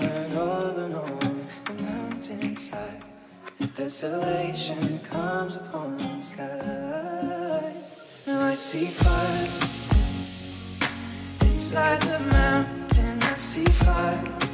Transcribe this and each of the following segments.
but all the mountainside, desolation comes upon the sky. Now I see fire inside the mountain. I see fire.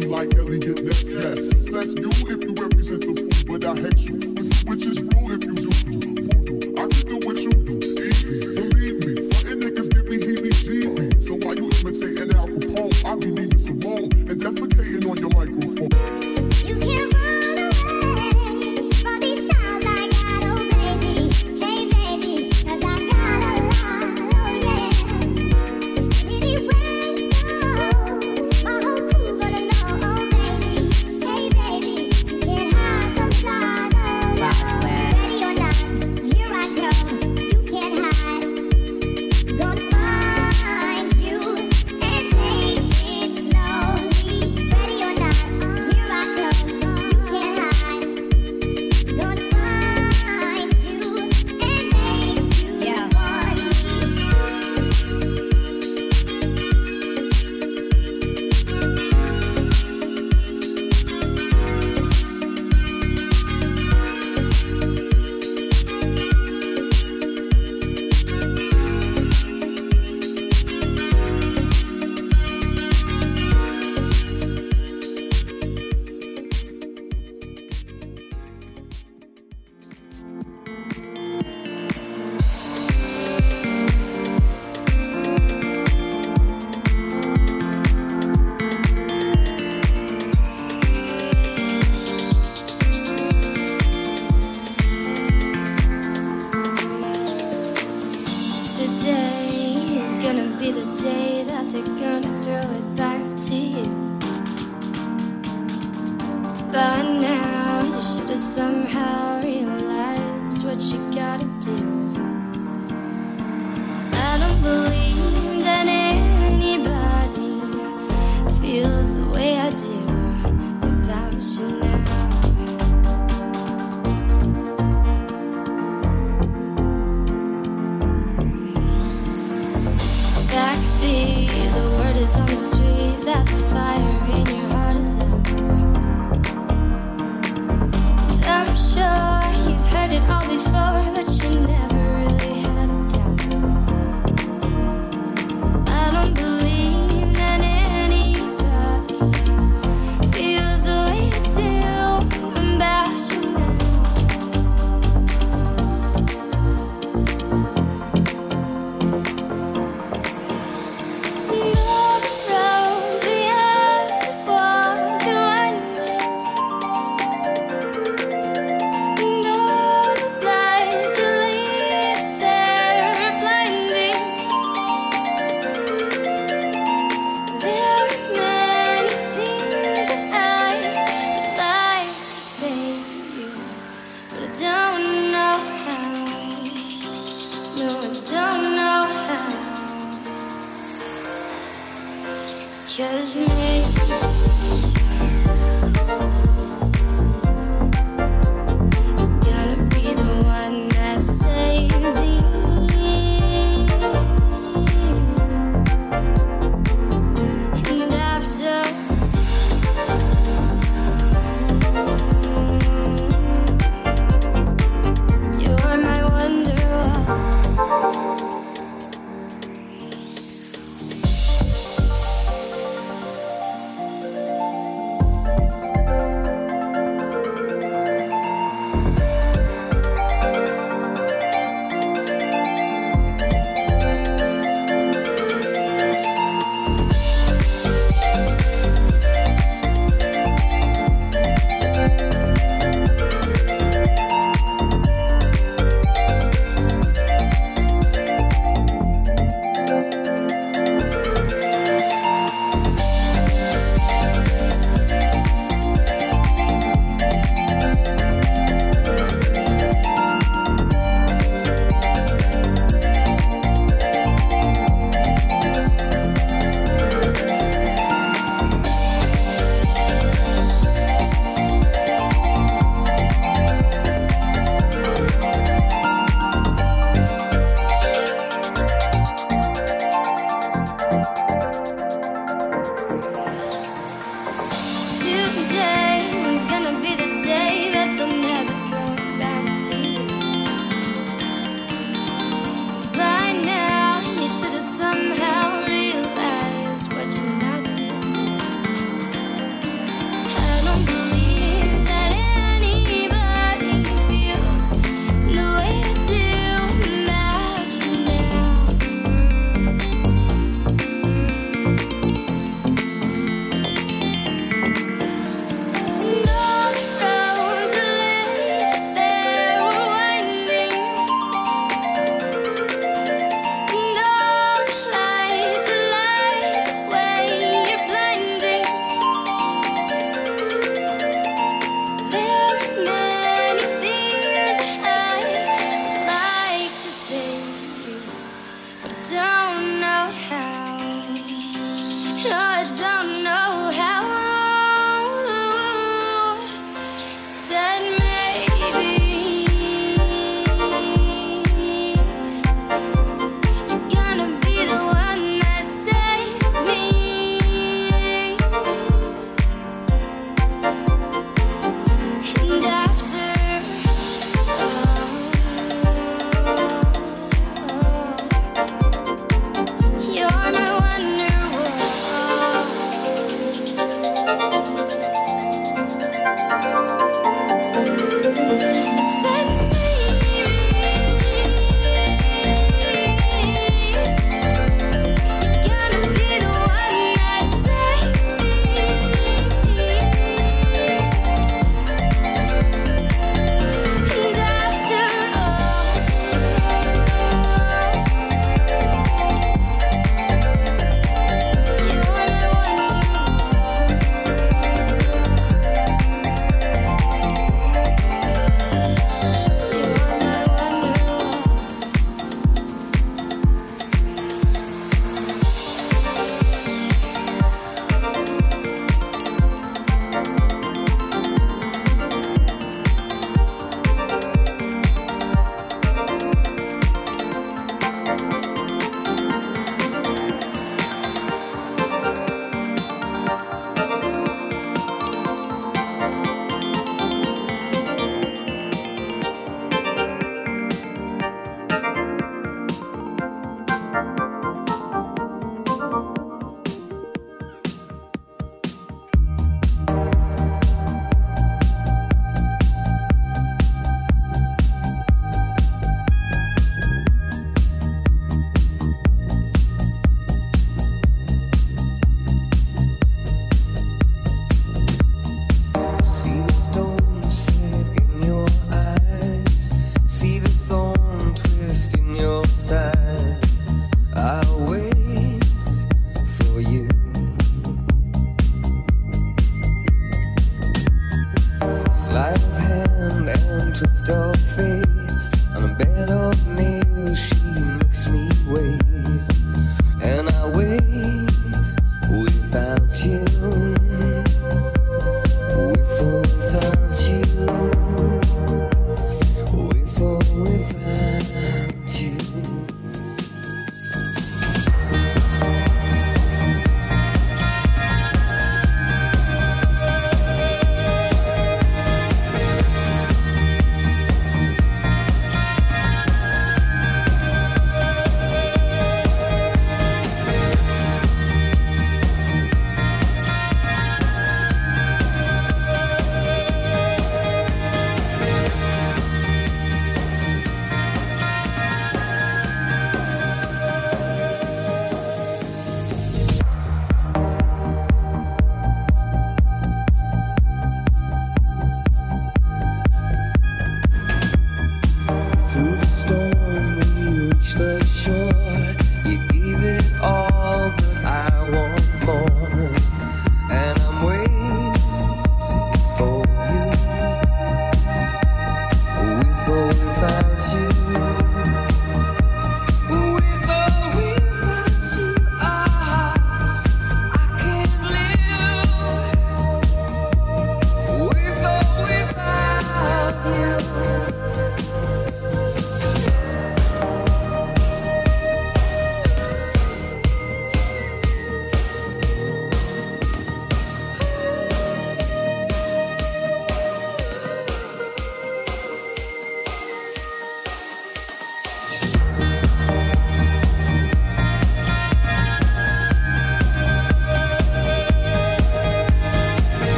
be like Eliot Ness, yes. That's you if you represent the fool, but I hate you. This is witch's if you do voodoo. I can do what you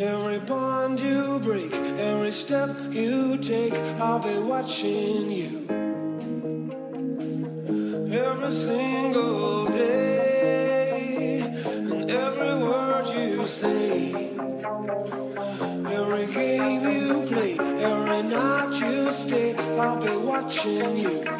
Every bond you break, every step you take, I'll be watching you. Every single day, and every word you say, every game you play, every night you stay, I'll be watching you.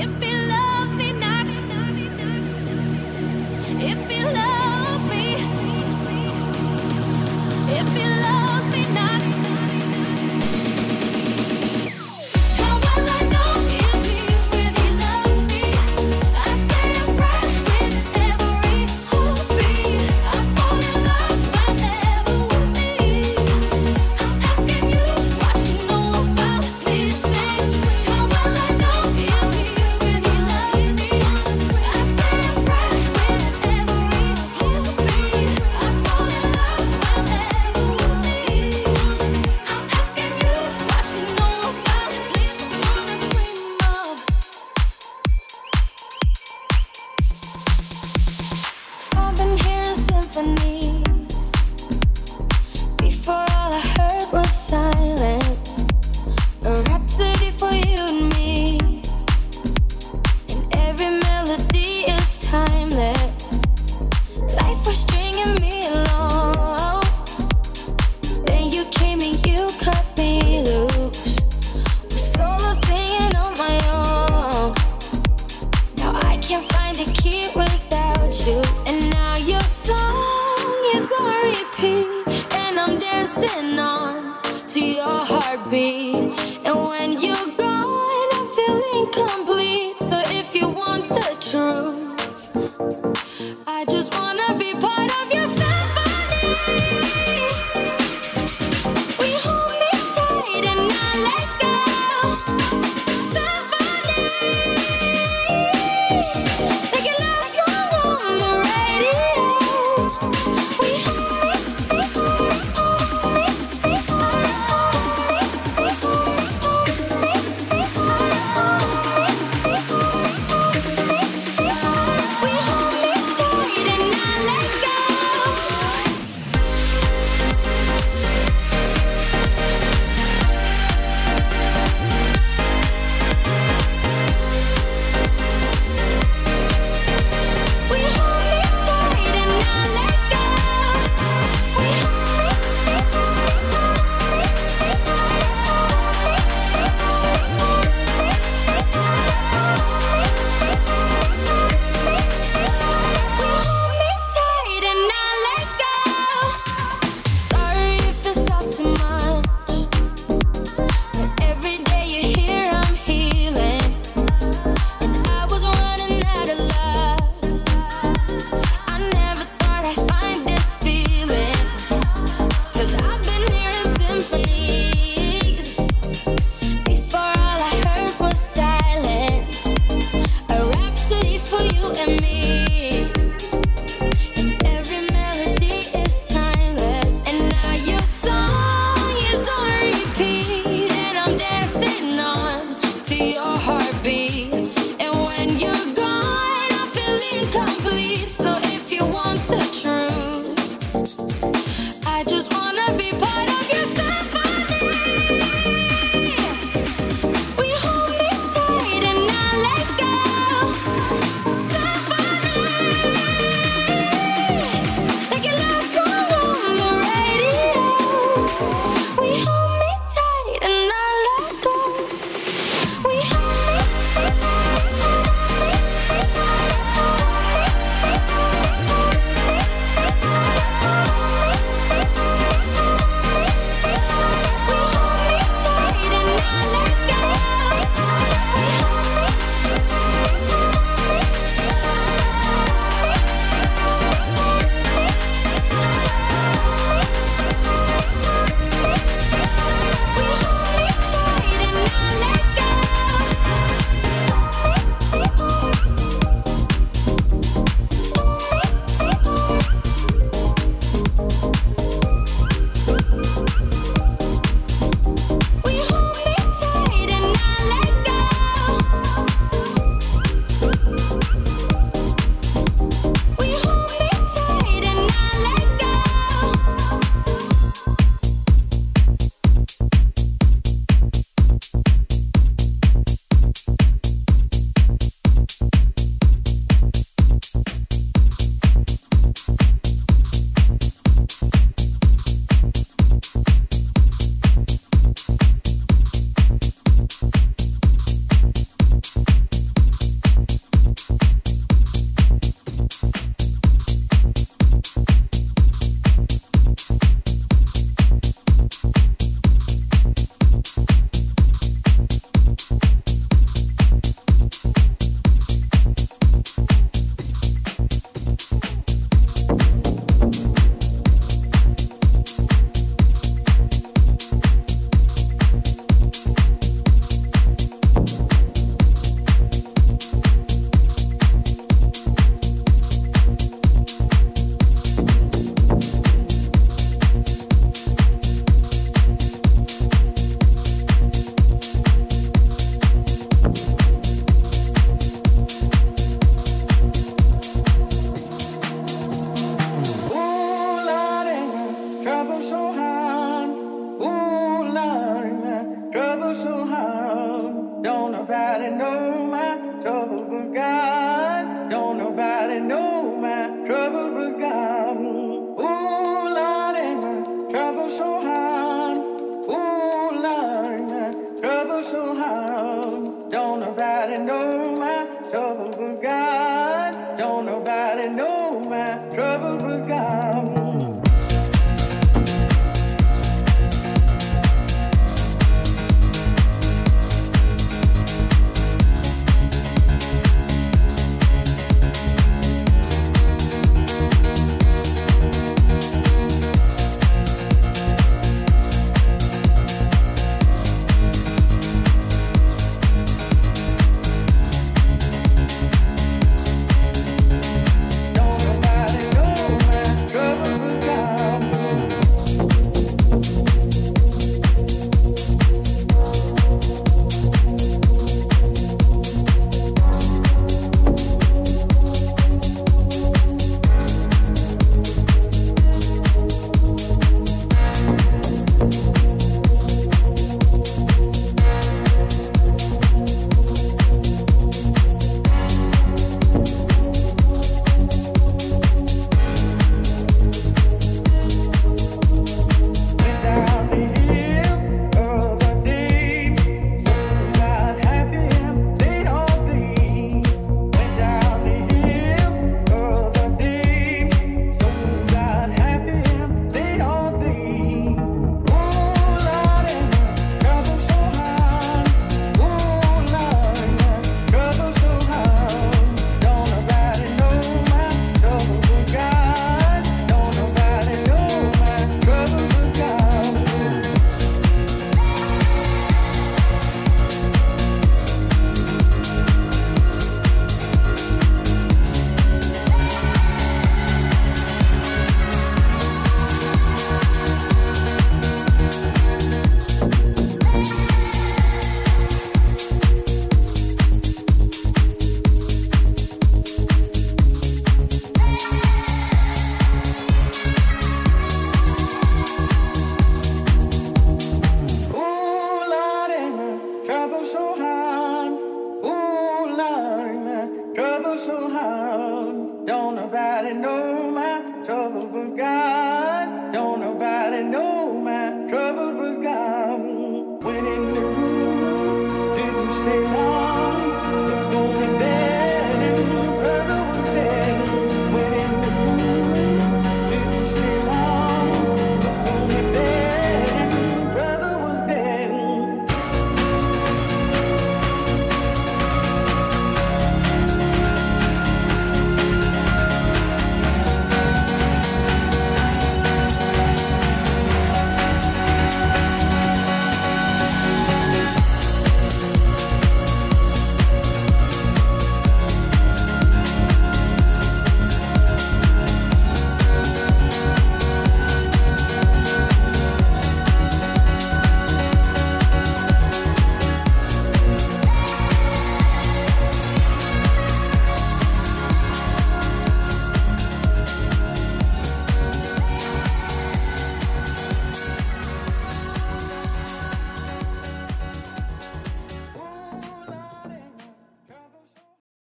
If it